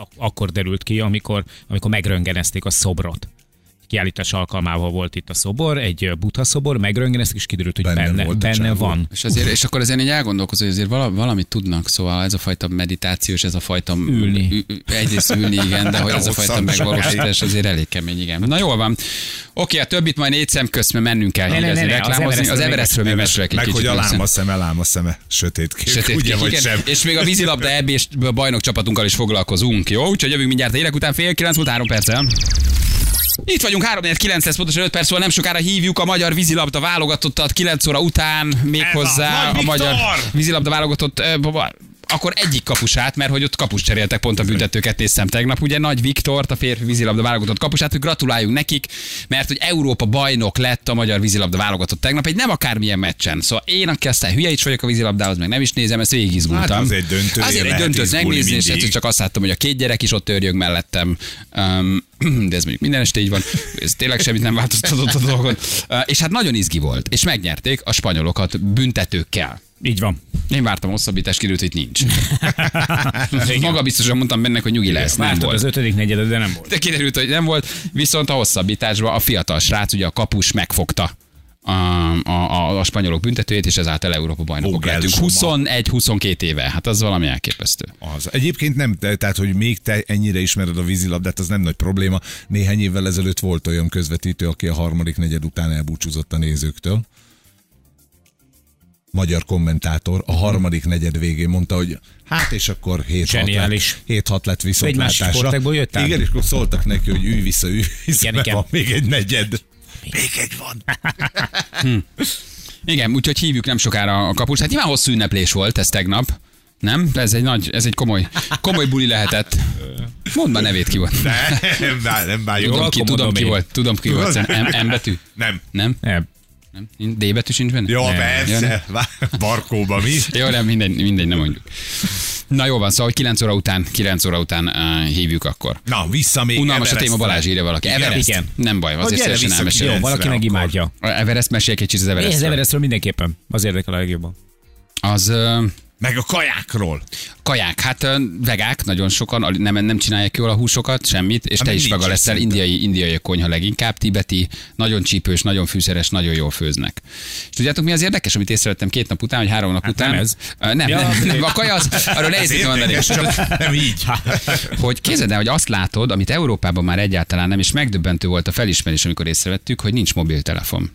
Speaker 2: Ak- akkor derült ki, amikor, amikor megröngenezték a szobrot. Kiállítás alkalmával volt itt a szobor, egy buddha szobor, megröngenezték, és kiderült, hogy
Speaker 3: Benne
Speaker 2: benne,
Speaker 3: volt
Speaker 2: benne van.
Speaker 1: És, azért, és akkor azért így elgondolkozol, hogy azért vala, valamit tudnak, szóval ez a fajta meditációs, ez a fajta...
Speaker 2: Ülni.
Speaker 1: Ü, egyrészt ülni, igen, de [LAUGHS] hogy ez a fajta megvalósítás azért elég kemény, igen. Na jól van. Oké, a többit majd négy szem közt, mert mennünk kell
Speaker 2: Ne, ne, ne,
Speaker 1: reklámozni. Az
Speaker 2: Everestről még
Speaker 1: mesélek egy
Speaker 3: Meg
Speaker 1: kicsit.
Speaker 3: hogy a láma szeme, láma szeme, sötét kép,
Speaker 1: Sötét
Speaker 3: ugye,
Speaker 1: kék,
Speaker 3: vagy sem.
Speaker 1: És még a vízilabda EB és bajnok csapatunkkal is foglalkozunk, jó? Úgyhogy jövünk mindjárt a hírek után fél kilenc múlt három perccel. Itt vagyunk, 3 9 lesz pontosan 5 perc múlva, nem sokára hívjuk a magyar vízilabda válogatottat 9 óra után, méghozzá
Speaker 3: a
Speaker 1: a, magyar vízilabda válogatott akkor egyik kapusát, mert hogy ott kapus cseréltek, pont a büntetőket néztem tegnap, ugye Nagy Viktort, a férfi vízilabda válogatott kapusát, hogy gratuláljunk nekik, mert hogy Európa bajnok lett a magyar vízilabda válogatott tegnap, egy nem akármilyen meccsen. Szóval én, aki aztán hülye is vagyok a vízilabdához, meg nem is nézem, ezt végig izgultam.
Speaker 3: Hát az egy döntő,
Speaker 1: Azért egy döntőt
Speaker 3: izgulni
Speaker 1: megnézni, és egyszer csak azt láttam, hogy a két gyerek is ott törjög mellettem. Um, [CLEARS THROAT] de ez mondjuk minden este így van, ez tényleg semmit nem változtatott a dolgon. Uh, és hát nagyon izgi volt, és megnyerték a spanyolokat büntetőkkel.
Speaker 2: Így van.
Speaker 1: Én vártam hosszabbítást, kiderült, hogy nincs. [LAUGHS] Maga biztosan mondtam benne, hogy nyugi lesz, nem volt.
Speaker 2: az ötödik negyedet, de nem volt.
Speaker 1: De kiderült, hogy nem volt, viszont a hosszabbításban a fiatal srác, ugye a kapus megfogta a, a, a, a spanyolok büntetőjét, és ezáltal Európa bajnokok lettünk.
Speaker 3: Soma.
Speaker 1: 21-22 éve, hát az valami elképesztő.
Speaker 3: Az. Egyébként nem, te- tehát hogy még te ennyire ismered a vízilabdát, az nem nagy probléma. Néhány évvel ezelőtt volt olyan közvetítő, aki a harmadik negyed után elbúcsúzott a nézőktől. Magyar kommentátor a harmadik negyed végén mondta, hogy hát és akkor 7-6
Speaker 2: Zseniális.
Speaker 3: lett, 7-6 lett
Speaker 2: Egy másik
Speaker 3: viszontlátásra. Igen, és akkor szóltak neki, hogy ülj vissza, ülj vissza,
Speaker 2: Igen, igen.
Speaker 3: van még egy negyed. Még egy van. [LAUGHS]
Speaker 1: Igen, úgyhogy hívjuk nem sokára a kapust. Hát nyilván hosszú ünneplés volt ez tegnap. Nem? Ez egy nagy, ez egy komoly, komoly buli lehetett. Mondd már nevét ki volt.
Speaker 3: Nem, nem bár, jó.
Speaker 1: Tudom ki, tudom ki volt. Tudom ki volt. M, M betű?
Speaker 3: Nem.
Speaker 1: Nem?
Speaker 2: Nem.
Speaker 1: Nem? D betű sincs benne?
Speaker 3: Jó,
Speaker 1: Nem. Ja,
Speaker 3: persze. [LAUGHS] Barkóba mi? [LAUGHS]
Speaker 1: Jó, nem, mindegy, mindegy, nem mondjuk. Na jó van, szóval hogy 9 óra után, 9 óra után uh, hívjuk akkor.
Speaker 3: Na, vissza még
Speaker 1: Unalmas a téma, Balázs írja valaki.
Speaker 3: Igen.
Speaker 1: Everest?
Speaker 2: Igen.
Speaker 1: Nem baj, azért szívesen elmesélem.
Speaker 2: Jó, valaki meg imádja.
Speaker 1: Everest mesél egy kicsit az
Speaker 2: Én az
Speaker 1: Everestről.
Speaker 2: Everestről mindenképpen. Az érdekel a legjobban.
Speaker 1: Az uh,
Speaker 3: Meg a kajákról.
Speaker 1: kaják, hát vegák, nagyon sokan nem, nem csinálják jól a húsokat, semmit, és
Speaker 3: Hát
Speaker 1: te is vega leszel, indiai, indiai konyha leginkább, tibeti, nagyon csípős, nagyon fűszeres, nagyon jól főznek. És tudjátok, mi az érdekes, amit észrevettem két nap után, vagy három nap
Speaker 2: Hát
Speaker 1: után?
Speaker 2: nem ez.
Speaker 1: Nem,
Speaker 2: Ja,
Speaker 1: nem, nem, a kaja az, arról nehéz mondani.
Speaker 3: Nem így.
Speaker 1: hogy képzeld el, hogy azt látod, amit Európában már egyáltalán nem, és megdöbbentő volt a felismerés, amikor észrevettük, hogy nincs mobiltelefon.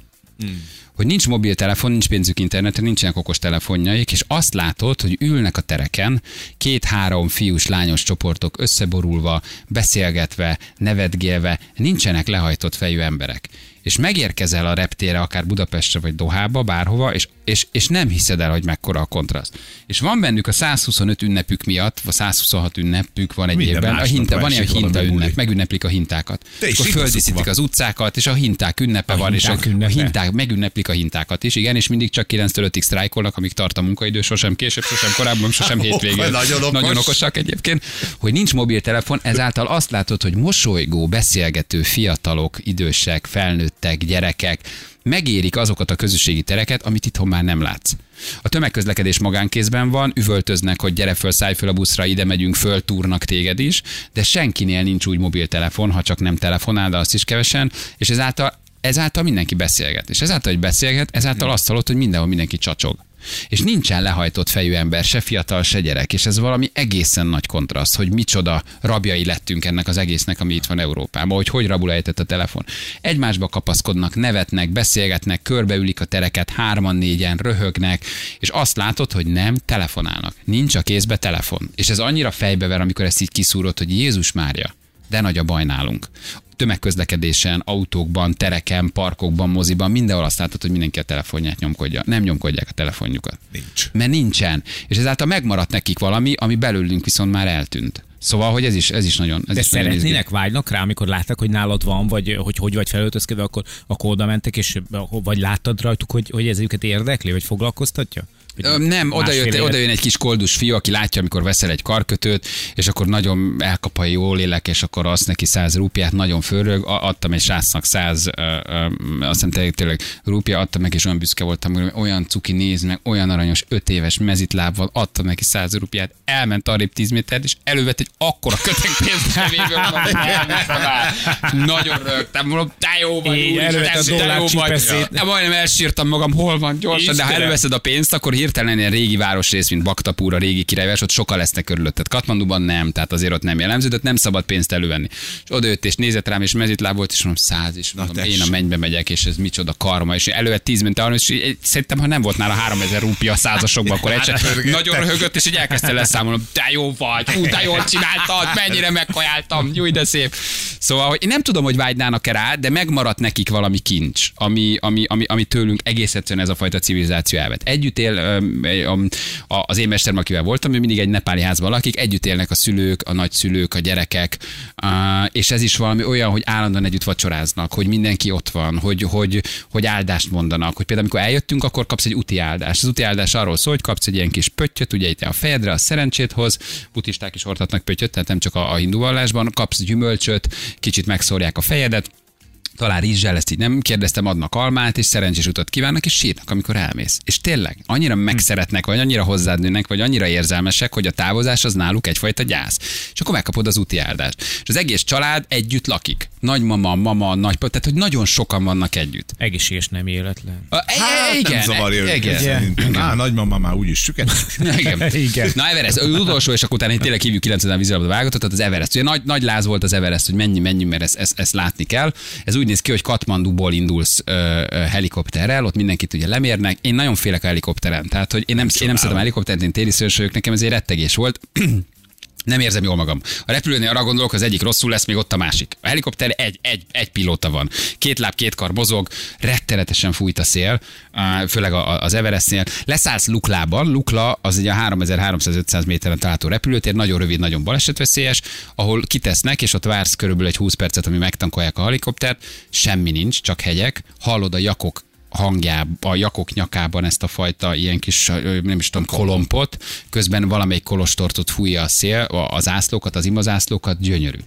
Speaker 1: Hogy nincs mobiltelefon, nincs pénzük internetre, nincsenek okos telefonjaik, és azt látod, hogy ülnek a tereken két-három fiús, lányos csoportok összeborulva, beszélgetve, nevetgélve, nincsenek lehajtott fejű emberek. És megérkezel a reptére, akár Budapestre vagy Dohába, bárhova, és, és, és nem hiszed el, hogy mekkora a kontraszt. És van bennük a 125 ünnepük miatt, vagy 126 ünnepük van egy
Speaker 3: Minden
Speaker 1: évben, a hinta, van ilyen hinta ünnep, megünneplik a hintákat.
Speaker 3: Te
Speaker 1: és akkor földíszítik
Speaker 3: van.
Speaker 1: az utcákat, és a hinták ünnepe van, és a,
Speaker 2: hinták
Speaker 1: a
Speaker 2: ünnepe.
Speaker 1: hinták megünneplik a hintákat is, igen, és mindig csak 9-től 5-ig sztrájkolnak, amíg tart a munkaidő, sosem később, sosem korábban, sosem [LAUGHS] hétvégén.
Speaker 3: Nagyon okos.
Speaker 1: Nagyon okosak egyébként, hogy nincs mobiltelefon, ezáltal azt látod, hogy mosolygó, beszélgető fiatalok, idősek, felnőttek, gyerekek megérik azokat a közösségi tereket, amit itthon már nem látsz. A tömegközlekedés magánkézben van, üvöltöznek, hogy gyere föl, szállj föl a buszra, ide megyünk föl, túrnak téged is, de senkinél nincs úgy mobiltelefon, ha csak nem telefonál, de azt is kevesen, és ezáltal, ezáltal mindenki beszélget. És ezáltal, hogy beszélget, ezáltal azt hallod, hogy mindenhol mindenki csacsog. És nincsen lehajtott fejű ember, se fiatal, se gyerek, és ez valami egészen nagy kontraszt, hogy micsoda rabjai lettünk ennek az egésznek, ami itt van Európában, hogy hogy rabul ejtett a telefon. Egymásba kapaszkodnak, nevetnek, beszélgetnek, körbeülik a tereket, hárman, négyen, röhögnek, és azt látod, hogy nem, telefonálnak. Nincs a kézbe telefon. És ez annyira fejbever, amikor ezt így kiszúrod, hogy Jézus Mária, de nagy a baj nálunk. Tömegközlekedésen, autókban, tereken, parkokban, moziban, mindenhol azt látod, hogy mindenki a telefonját nyomkodja. Nem nyomkodják a telefonjukat.
Speaker 3: Nincs.
Speaker 1: Mert nincsen. És ezáltal megmaradt nekik valami, ami belőlünk viszont már eltűnt. Szóval, hogy ez is, ez is nagyon. Ez
Speaker 2: De
Speaker 1: is nagyon
Speaker 2: szeretnének, vágynak rá, amikor látták, hogy nálad van, vagy hogy hogy vagy felöltözkedve, akkor, akkor oda mentek, és vagy láttad rajtuk, hogy, hogy ez őket érdekli, vagy foglalkoztatja?
Speaker 1: Ö, Nem, oda, jött, oda jön egy kis koldus fiú, aki látja, amikor veszel egy karkötőt, és akkor nagyon elkap a jó lélek, és akkor azt neki 100 rúpiát, nagyon fölrög, adtam egy srácnak 100, ö, ö, azt hiszem tényleg, rúpia, adtam meg, és olyan büszke voltam, hogy olyan cuki néz meg, olyan aranyos, 5 éves mezitlábval, adtam neki 100 rúpiát, elment arrébb 10 métert, és elővett egy akkora kötek pénzt nevéből, [LAUGHS] mondom, "Nem, István." nagyon rögtem, mondom, te jó vagy,
Speaker 2: a
Speaker 1: te jó vagy. Majdnem elsírtam magam, hol van, gyorsan, de ha előveszed a pénzt, akkor hirtelen ilyen régi városrész, mint Baktapúr, a régi királyvás, ott sokkal lesznek körülötted. Katmanduban nem, tehát azért ott nem jellemző, de nem szabad pénzt elővenni. És oda jött és nézett rám, és mezitláb volt, és mondom, száz, és mondom, én a mennybe megyek, és ez micsoda karma, és elővett 10 mint arra, és így- szerintem, ha nem volt nála 3000 rúpia a százasokban, akkor egy [LAUGHS]
Speaker 3: Hát,
Speaker 1: nagyon röhögött, és így elkezdte leszámolni, de jó vagy, hú, de jól csináltad, mennyire megkajáltam, jó, de szép. Szóval, hogy én nem tudom, hogy vágynának-e rá, de megmaradt nekik valami kincs, ami, ami, ami, ami tőlünk egész egyszerűen ez a fajta civilizáció elvet. Együtt él, az én mesterem, akivel voltam, ő mindig egy nepáli házban lakik, együtt élnek a szülők, a nagyszülők, a gyerekek, és ez is valami olyan, hogy állandóan együtt vacsoráznak, hogy mindenki ott van, hogy, hogy, hogy áldást mondanak, hogy például amikor eljöttünk, akkor kapsz egy úti áldást. Az úti áldás arról szól, hogy kapsz egy ilyen kis pöttyöt, ugye itt a fejedre, a szerencsét hoz, buddhisták is hordhatnak pöttyöt, tehát nem csak a, a hindu vallásban, kapsz gyümölcsöt, kicsit megszórják a fejedet, talán rizssel, ezt így nem kérdeztem, adnak almát, és szerencsés utat kívánnak, és sírnak, amikor elmész. És tényleg, annyira megszeretnek, vagy annyira hozzád nőnek, vagy annyira érzelmesek, hogy a távozás az náluk egyfajta gyász. És akkor megkapod az úti áldást. És az egész család együtt lakik. Nagymama, mama, nagypa, tehát hogy nagyon sokan vannak együtt.
Speaker 2: Egészséges nem életlen.
Speaker 1: A, hát, igen,
Speaker 3: nem zavarja
Speaker 1: igen,
Speaker 3: őket
Speaker 1: igen.
Speaker 3: Á, nagymama már úgyis süket. [LAUGHS]
Speaker 1: Igen.
Speaker 2: Igen.
Speaker 1: Na Everest, az utolsó, és akkor utána tényleg hívjuk 90 vízilabda válogatott, tehát az Everest. Ugye nagy, nagy láz volt az Everest, hogy mennyi, mennyi, mert ezt, ezt, ezt, látni kell. Ez úgy néz ki, hogy Katmanduból indulsz ö, ö, helikopterrel, ott mindenkit ugye lemérnek. Én nagyon félek a helikopteren, tehát hogy én nem, én nem szeretem helikoptert, én téli szőrös vagyok, nekem ez egy rettegés volt. [CLEARS THROAT] Nem érzem jól magam. A repülőnél arra gondolok, az egyik rosszul lesz, még ott a másik. A helikopter egy, egy, egy pilóta van. Két láb, két kar mozog, rettenetesen fújt a szél, főleg az Everestnél. Leszállsz Luklában, Lukla az ugye a 3300-500 méteren található repülőtér, nagyon rövid, nagyon balesetveszélyes, ahol kitesznek, és ott vársz körülbelül egy 20 percet, ami megtankolják a helikoptert, semmi nincs, csak hegyek, hallod a jakok hangjában, a jakok nyakában ezt a fajta ilyen kis, nem is tudom, kolompot, közben valamelyik kolostortot fújja a szél, az ászlókat, az imazászlókat, gyönyörű.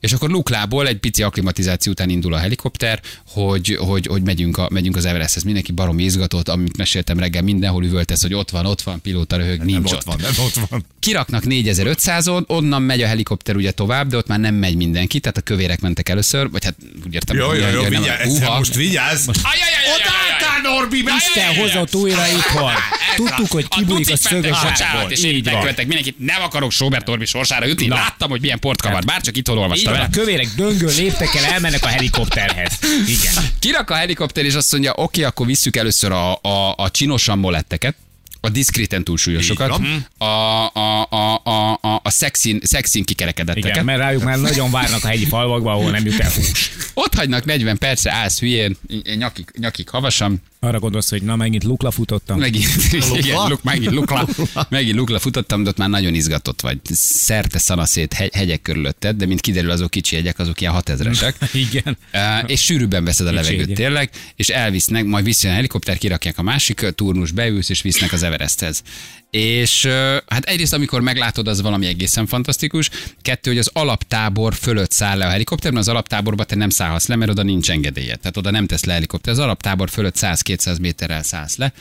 Speaker 1: És akkor Luklából egy pici akklimatizáció után indul a helikopter, hogy, hogy, hogy megyünk, a, megyünk az Everesthez. Mindenki barom izgatott, amit meséltem reggel, mindenhol üvöltesz, hogy ott van, ott van, pilóta röhög,
Speaker 3: Nem
Speaker 1: nincs
Speaker 3: ott van, nem ott van.
Speaker 1: kiraknak 4500-on, onnan megy a helikopter ugye tovább, de ott már nem megy mindenki, tehát a kövérek mentek először, vagy hát úgy értem,
Speaker 3: Jó, jó,
Speaker 1: hogy-
Speaker 3: jó,
Speaker 1: hogy nem-
Speaker 3: vigyázz, ezzel most vigyázz.
Speaker 1: Ajajajajajaj.
Speaker 3: Norbi,
Speaker 2: Isten hozott újra itthon. Tudtuk, hogy kibújik a szöges
Speaker 1: Bocsánat,
Speaker 2: zsákból.
Speaker 1: és én megkövetek mindenkit, nem akarok Sobert Orbi sorsára jutni,
Speaker 2: Na.
Speaker 1: láttam, hogy milyen port kavar, bár csak itthon olvastam el.
Speaker 2: a kövérek döngő léptek el, elmennek a helikopterhez. Igen.
Speaker 1: Kirak a helikopter, és azt mondja, oké, akkor visszük először a, a, a csinosan moletteket, a diszkréten túlsúlyosokat, a, a, a, a, a, a szexin, szexin kikerekedetteket.
Speaker 2: Igen, mert rájuk már nagyon várnak a hegyi falvakba, ahol nem jut el hús.
Speaker 1: Ott hagynak 40 percre, állsz hülyén, nyakig, nyakig havasam,
Speaker 2: Arra gondolsz, hogy na megint lukla futottam.
Speaker 1: megint, [LAUGHS] igen, luk, megint, [LAUGHS] lukla, megint lukla futottam, de ott már nagyon izgatott vagy. Szerte szanaszét hegy, hegyek körülötted, de mint kiderül, azok kicsi hegyek, azok ilyen 6000-esek. [LAUGHS]
Speaker 2: Igen.
Speaker 1: Uh, és sűrűbben veszed a levegőt
Speaker 2: hegyek.
Speaker 1: tényleg, és elvisznek, majd visszajön a helikopter, kirakják a másik turnus, beülsz, és visznek az Everesthez. És hát egyrészt, amikor meglátod, az valami egészen fantasztikus. Kettő, hogy az alaptábor fölött száll le a helikopter, mert az alaptáborba te nem szállhatsz le, mert oda nincs engedélye. Tehát oda nem tesz le helikopter. Az alaptábor fölött 100-200 méterrel szállsz le.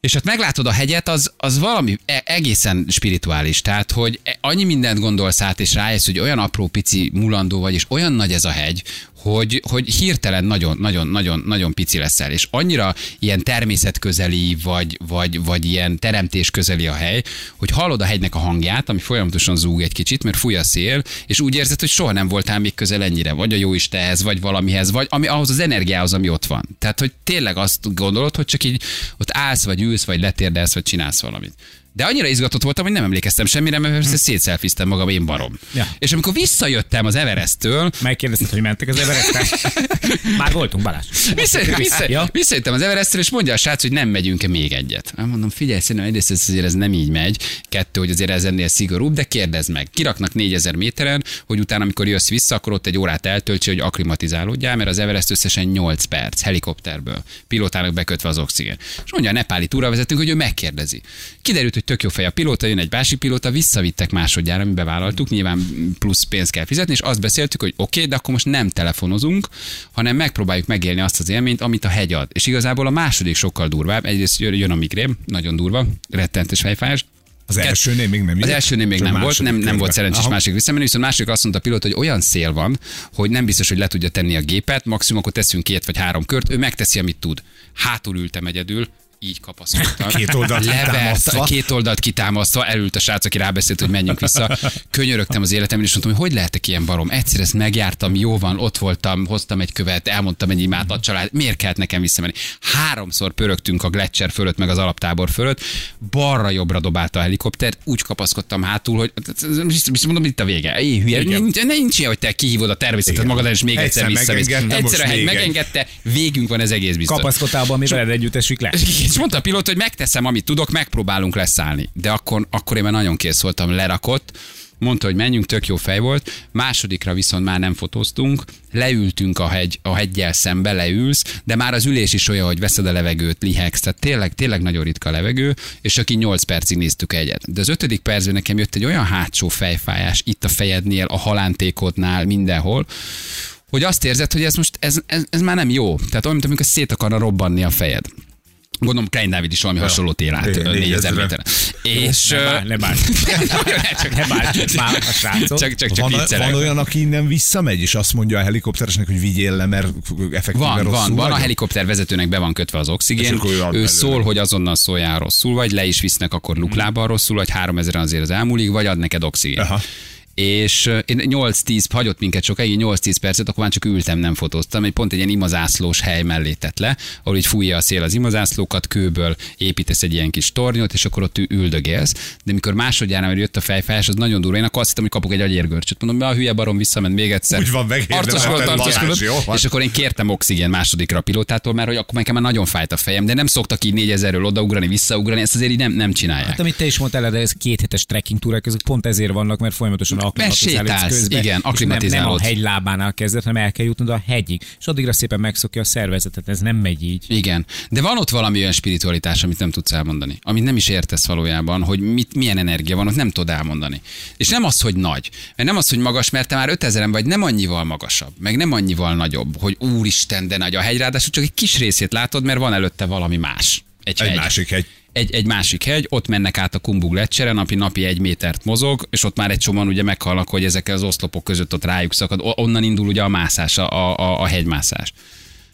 Speaker 1: És ott meglátod a hegyet, az, az valami e- egészen spirituális. Tehát, hogy e- annyi mindent gondolsz át, és rájössz, hogy olyan apró, pici mulandó vagy, és olyan nagy ez a hegy, hogy, hogy hirtelen nagyon, nagyon, nagyon, nagyon pici leszel, és annyira ilyen természetközeli, vagy, vagy, vagy ilyen teremtés közeli a hely, hogy hallod a hegynek a hangját, ami folyamatosan zúg egy kicsit, mert fúj a szél, és úgy érzed, hogy soha nem voltál még közel ennyire, vagy a jó Istenhez, vagy valamihez, vagy ami ahhoz az energiához, ami ott van. Tehát, hogy tényleg azt gondolod, hogy csak így ott állsz, vagy ülsz, vagy letérdelsz, vagy csinálsz valamit. De annyira izgatott voltam, hogy nem emlékeztem semmire, mert persze szétszelfiztem magam, én barom.
Speaker 2: Ja.
Speaker 1: És amikor visszajöttem az Everesttől,
Speaker 2: Megkérdezted, hogy mentek az Everestre? [LAUGHS] Már voltunk, Balázs.
Speaker 1: Vissza, vissza,
Speaker 2: Ja.
Speaker 1: Visszajöttem az Everestről, és mondja a srác, hogy nem megyünk-e még egyet. Hát Mondom, figyelj, szerintem egyrészt ez azért ez nem így megy, kettő, hogy azért ez ennél szigorúbb, de kérdezd meg. Kiraknak 4000 méteren, hogy utána, amikor jössz vissza, akkor ott egy órát eltöltsi, hogy aklimatizálódjál, mert az Everest összesen 8 perc helikopterből, pilótának bekötve az oxigén. És mondja a nepáli túravezetőnk, hogy ő megkérdezi. Kiderült, hogy tök jó fej a pilóta, jön egy másik pilóta, visszavittek másodjára, mi bevállaltuk, nyilván plusz pénzt kell fizetni, és azt beszéltük, hogy oké, okay, de akkor most nem telefonozunk, hanem megpróbáljuk megélni azt az élményt, amit a hegy ad. És igazából a második sokkal durvább. Egyrészt jön jön a migrém, nagyon durva, rettentes fejfájás.
Speaker 3: Az elsőnél még nem
Speaker 1: Az elsőnél még nem volt, nem, nem volt szerencsés
Speaker 3: Aha.
Speaker 1: másik visszamenni, viszont másik azt mondta a pilóta, hogy olyan szél van, hogy nem biztos, hogy le tudja tenni a gépet, maximum akkor teszünk két vagy három kört, ő megteszi, amit tud. Hátul ültem egyedül, így kapaszkodtam.
Speaker 3: Két oldalt
Speaker 1: Levert,
Speaker 3: kitámasztva.
Speaker 1: két oldalt kitámasztva, elült a srác, aki rábeszélt, hogy menjünk vissza. Könyörögtem az életemben, és mondtam, hogy hogy lehetek ilyen barom. Egyszer ezt megjártam, jó van, ott voltam, hoztam egy követ, elmondtam egy imát a család, miért kellett nekem visszamenni? Háromszor pörögtünk a Gletscher fölött, meg az alaptábor fölött, balra-jobbra dobálta a helikopter, úgy kapaszkodtam hátul, hogy biztos mondom, itt a vége. Én hülye, nincs, nincs ilyen, hogy te kihívod a természetet magad, és még egyszer,
Speaker 3: Egyszer
Speaker 1: visszamész. Egyszer megengedte, végünk van ez egész biztos.
Speaker 2: Kapaszkodtál abban, amivel együtt esik le.
Speaker 1: És mondta a pilóta, hogy megteszem, amit tudok, megpróbálunk leszállni. De akkor, akkor én már nagyon kész voltam, lerakott, mondta, hogy menjünk, tök jó fej volt. Másodikra viszont már nem fotóztunk, leültünk a, hegy, a hegyel szembe, leülsz, de már az ülés is olyan, hogy veszed a levegőt, lihegsz, tehát tényleg, tényleg nagyon ritka a levegő, és aki 8 percig néztük egyet. De az ötödik percben nekem jött egy olyan hátsó fejfájás itt a fejednél, a halántékodnál, mindenhol, hogy azt érzed, hogy ez most, ez, ez, ez már nem jó. Tehát olyan, mint amikor szét akarna robbanni a fejed. Gondolom Klein Dávid is valami hasonlót ér át
Speaker 3: Igen,
Speaker 1: 4000
Speaker 3: négyezre.
Speaker 1: méteren. És...
Speaker 2: Ne bár, ne bár. [LAUGHS] [LAUGHS]
Speaker 1: csak, csak, csak,
Speaker 3: Van, van olyan, aki innen visszamegy, és azt mondja a helikopteresnek, hogy vigyél le, mert effektíve
Speaker 1: Van,
Speaker 3: rosszul
Speaker 1: van, van. A helikopter vezetőnek be van kötve az oxigén.
Speaker 3: ő
Speaker 1: szól, hogy azonnal szóljál rosszul vagy, le is visznek akkor luklában rosszul, vagy 3000 azért az elmúlik, vagy ad neked oxigén.
Speaker 3: Aha.
Speaker 1: És én 8-10, hagyott minket sokáig, 8-10 percet, akkor már csak ültem, nem fotóztam. Egy pont egy ilyen imazászlós hely mellé tett le, ahol így fújja a szél az imazászlókat, kőből építesz egy ilyen kis tornyot, és akkor ott üldögélsz. De mikor másodjára már jött a fejfájás, az nagyon durva. Én akkor azt hittem, hogy kapok egy agyérgörcsöt. Mondom, a hülye barom visszament még egyszer.
Speaker 3: Úgy van,
Speaker 1: arcoskodott.
Speaker 3: jó van.
Speaker 1: És akkor én kértem oxigén másodikra a pilótától, mert hogy akkor nekem már nagyon fájt a fejem, de nem szoktak így 4000-ről odaugrani, visszaugrani, ezt azért így nem, nem csinálják.
Speaker 2: Hát, amit te is mondtál, de ez két hetes trekking túrák, ezek pont ezért vannak, mert folyamatosan közben.
Speaker 1: igen,
Speaker 2: és nem, nem a hegy lábánál kezdett, hanem el kell jutnod a hegyig. És addigra szépen megszokja a szervezetet, ez nem megy így.
Speaker 1: Igen, de van ott valami olyan spiritualitás, amit nem tudsz elmondani, amit nem is értesz valójában, hogy mit, milyen energia van, ott nem tudod elmondani. És nem az, hogy nagy, mert nem az, hogy magas, mert te már 5000 vagy, nem annyival magasabb, meg nem annyival nagyobb, hogy úristen, de nagy a hegy, ráadásul csak egy kis részét látod, mert van előtte valami más. Egy,
Speaker 3: Egy
Speaker 1: hegy.
Speaker 3: másik hegy.
Speaker 1: Egy, egy másik hegy, ott mennek át a Kumbug lecsere, napi napi egy métert mozog, és ott már egy csomóan ugye meghalnak, hogy ezek az oszlopok között ott rájuk szakad. Onnan indul ugye a mászás, a, a, a hegymászás.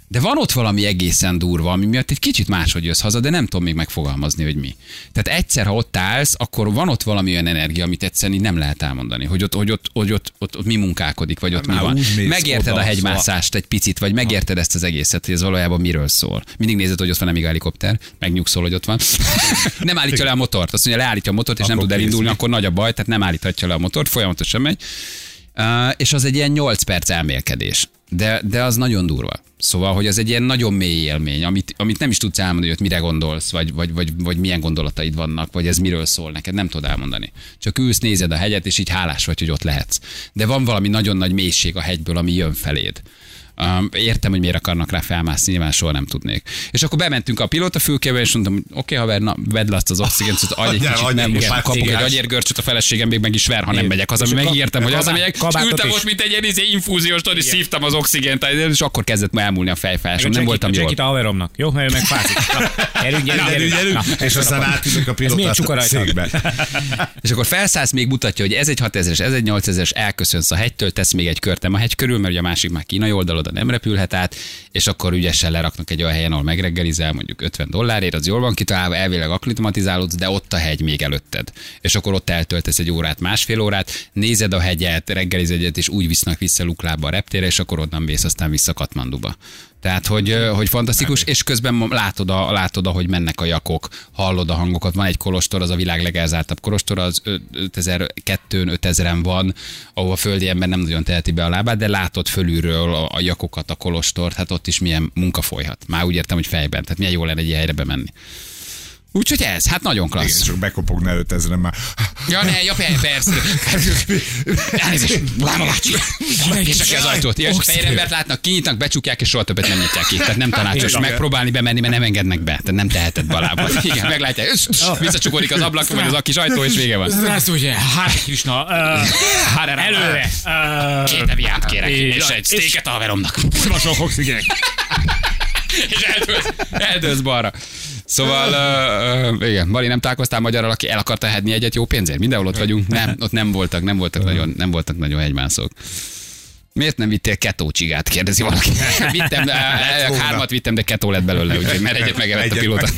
Speaker 1: De van ott valami egészen durva, ami miatt egy kicsit máshogy jössz haza, de nem tudom még megfogalmazni, hogy mi. Tehát egyszer, ha ott állsz, akkor van ott valami olyan energia, amit egyszerűen így nem lehet elmondani, hogy ott, hogy ott, hogy ott, ott, ott mi munkálkodik, vagy ott mi
Speaker 3: Már
Speaker 1: van.
Speaker 3: úgy mész
Speaker 1: Megérted
Speaker 3: oda,
Speaker 1: a hegymászást egy picit, vagy megérted ezt az egészet, hogy ez valójában miről szól. Mindig nézed, hogy ott van a helikopter, megnyugszol, hogy ott van. [LAUGHS] nem állítja le a motort. Azt mondja, leállítja a motort, és nem
Speaker 3: Akkor
Speaker 1: tud elindulni, akkor nagy a baj, tehát nem állíthatja le a motort, folyamatosan megy. És az egy ilyen 8 perc elmélkedés. De, de az nagyon durva. Szóval, hogy az egy ilyen nagyon mély élmény, amit, amit nem is tudsz elmondani, hogy mire gondolsz, vagy, vagy, vagy, vagy milyen gondolataid vannak, vagy ez miről szól neked, nem tudod elmondani. Csak ülsz, nézed a hegyet, és így hálás vagy, hogy ott lehetsz. De van valami nagyon nagy mélység a hegyből, ami jön feléd. Értem, hogy miért akarnak rá felmászni, nyilván soha nem tudnék. És akkor bementünk a pilóta fülkébe, és mondtam, hogy oké, okay, haver, na, vedd le azt az oxigént, hogy [LAUGHS] adj egy kicsit,
Speaker 3: adjál,
Speaker 1: nem, most már kapok egy agyérgörcsöt, a feleségem még meg is ver, ha nem megyek haza,
Speaker 2: És
Speaker 1: ami
Speaker 2: a
Speaker 1: megígértem, hogy
Speaker 2: kabát-
Speaker 1: hazamegyek, és ültem most, mint egy ilyen izé, infúziós, tudod, és szívtam az oxigént, és akkor kezdett már elmúlni a fejfájásom, nem voltam jól.
Speaker 2: Segít a haveromnak, jó? Mert [LAUGHS] Gyerünk, gyerünk,
Speaker 3: Gyerünk,
Speaker 2: gyerünk, Na,
Speaker 3: és aztán átülök a székbe. [LAUGHS]
Speaker 1: És akkor felszállsz, még mutatja, hogy ez egy 6000-es, ez egy 8000-es, elköszönsz a hegytől, tesz még egy kört nem a hegy körül, mert ugye a másik már kínai oldalon nem repülhet át, és akkor ügyesen leraknak egy olyan helyen, ahol megreggelizel, mondjuk 50 dollárért, az jól van kitalálva, elvileg akklimatizálódsz, de ott a hegy még előtted. És akkor ott eltöltesz egy órát, másfél órát, nézed a hegyet, reggeliz egyet, és úgy visznak vissza Luklába a reptére, és akkor onnan mész aztán vissza Katmanduba. Tehát, hogy, hogy fantasztikus, és közben látod, a, látod, ahogy mennek a jakok, hallod a hangokat. Van egy kolostor, az a világ legelzártabb kolostor, az 5002 5000-en van, ahol a földi ember nem nagyon teheti be a lábát, de látod fölülről a, a jakokat, a kolostort, hát ott is milyen munka folyhat. Már úgy értem, hogy fejben, tehát milyen jó lenne egy ilyen helyre bemenni. Úgyhogy ez, hát nagyon
Speaker 3: Igen,
Speaker 1: klassz.
Speaker 3: csak bekopogna 5000 már.
Speaker 1: Ja, ne, ja, per- persze. Elnézést, Láma bácsi. És aki az ajtót. Ja, és fehér embert látnak, kinyitnak, becsukják, és soha többet nem nyitják ki. Tehát nem tanácsos
Speaker 3: Igen.
Speaker 1: megpróbálni bemenni, mert nem engednek be. Tehát nem teheted be a lábad. Igen, meglátják, és visszacsukódik az ablak, vagy az a kis ajtó, és vége van.
Speaker 2: Ez ugye, hát Krishna, uh,
Speaker 1: Hare
Speaker 2: előre. Uh,
Speaker 1: Két eviát kérek,
Speaker 2: Igen.
Speaker 1: és egy sztéket a haveromnak.
Speaker 2: kurva sok oxigén.
Speaker 1: és eldőlsz, eldőlsz balra. Szóval, uh, uh, igen, Bali, nem találkoztál magyarral, aki el akarta hedni egyet jó pénzért? Mindenhol ott vagyunk. Nem, ott nem voltak, nem voltak nagyon, nem voltak nagyon hegymászók. Miért nem vittél ketó csigát, kérdezi valaki. [LAUGHS] Vittem, hármat vittem, de ketó lett belőle, úgyhogy mert egyet [LAUGHS] megevett a pilóta.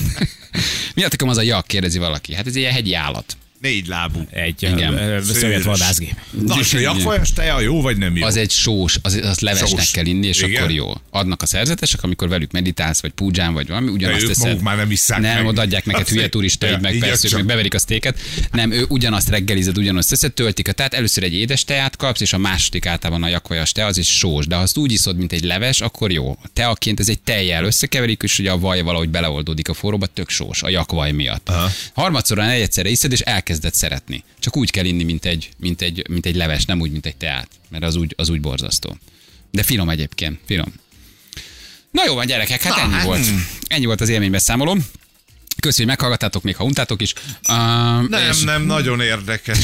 Speaker 1: [LAUGHS] Mi a az a jak, kérdezi valaki. Hát ez egy ilyen hegyi állat.
Speaker 3: Négy lábú.
Speaker 2: Egy
Speaker 1: Igen.
Speaker 2: szöget vadászgép.
Speaker 3: Na, és a jakvajas teja jó vagy nem jó?
Speaker 1: Az egy sós, az, az levesnek
Speaker 3: Sós.
Speaker 1: kell inni, és
Speaker 3: Igen?
Speaker 1: akkor jó. Adnak a szerzetesek, amikor velük meditálsz, vagy púdzsán, vagy valami, ugyanazt
Speaker 3: ők
Speaker 1: teszed.
Speaker 3: maguk már nem isszák
Speaker 1: Nem,
Speaker 3: meg.
Speaker 1: odaadják neked
Speaker 3: Azt
Speaker 1: hülye turistaid, meg persze, meg beverik a sztéket. Nem, ő ugyanazt reggelized, ugyanazt teszed, töltik a tehát először egy édes teát kapsz, és a második általában a jakvajas te, az is sós. De ha azt úgy iszod, mint egy leves, akkor jó. Teaként ez egy tejjel összekeverik, és ugye a vaj valahogy beleoldódik a forróba, tök sós, a jakvaj miatt.
Speaker 3: Aha.
Speaker 1: Harmadszor egyszerre iszed, és elkezded szeretni. Csak úgy kell inni, mint egy, mint egy, mint egy leves, nem úgy, mint egy teát, mert az úgy, az úgy borzasztó. De finom egyébként, finom. Na jó van, gyerekek, hát
Speaker 3: Na,
Speaker 1: ennyi
Speaker 3: hát,
Speaker 1: volt.
Speaker 3: hm.
Speaker 1: Ennyi volt az élménybeszámolom. Köszönjük, hogy meghallgattátok, még ha untátok is. Uh,
Speaker 3: Nem, nem, nagyon [LAUGHS] [LAUGHS] érdekes.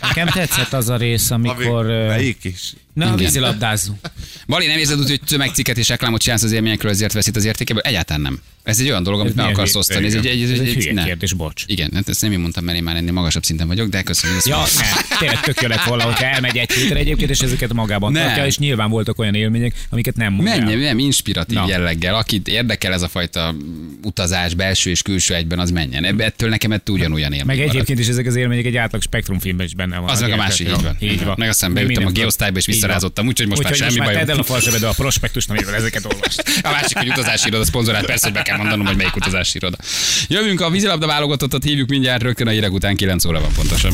Speaker 2: Nekem tetszett az a rész, amikor...
Speaker 3: Melyik is?
Speaker 2: Na,
Speaker 1: Igen.
Speaker 2: vízilabdázunk.
Speaker 1: Bali, nem érzed úgy, hogy tömegcikket és reklámot csinálsz az élményekről, ezért veszít az értékéből? Egyáltalán nem. Ez egy olyan dolog, amit meg
Speaker 2: milyen
Speaker 1: akarsz osztani. Ez egy, egy,
Speaker 2: Ez egy
Speaker 1: egy, ne.
Speaker 2: kérdés, bocs.
Speaker 1: Igen, hát ezt nem én mondtam, mert én már ennél magasabb szinten vagyok, de köszönöm. Ezt
Speaker 2: Ja, nem, tényleg tök jó lett volna, hogyha elmegy egy hétre egyébként, és ezeket magában
Speaker 1: Nem.
Speaker 2: tartja, és nyilván voltak olyan élmények, amiket nem mond el.
Speaker 1: Menjen, nem, inspiratív
Speaker 2: Na.
Speaker 1: jelleggel. Akit érdekel ez a fajta utazás, belső és külső egyben, az menjen. Ettől nekem ettől ugyanolyan élmény
Speaker 2: Meg
Speaker 1: marad.
Speaker 2: egyébként is ezek az élmények egy átlag spektrumfilmben is benne van.
Speaker 1: Az meg a másik, így van.
Speaker 2: Így van.
Speaker 1: Meg aztán
Speaker 2: Meg
Speaker 1: beültem a geosztályba, és visszarázottam, úgyhogy most már semmi
Speaker 2: tedd el a falsebedbe a prospektust, amivel ezeket [LAUGHS] olvast.
Speaker 1: A másik, hogy utazási iroda szponzorált, persze, hogy be kell mondanom, hogy melyik utazási iroda. Jövünk a vízilabda válogatottat, hívjuk mindjárt rögtön a hírek után 9 óra van pontosan.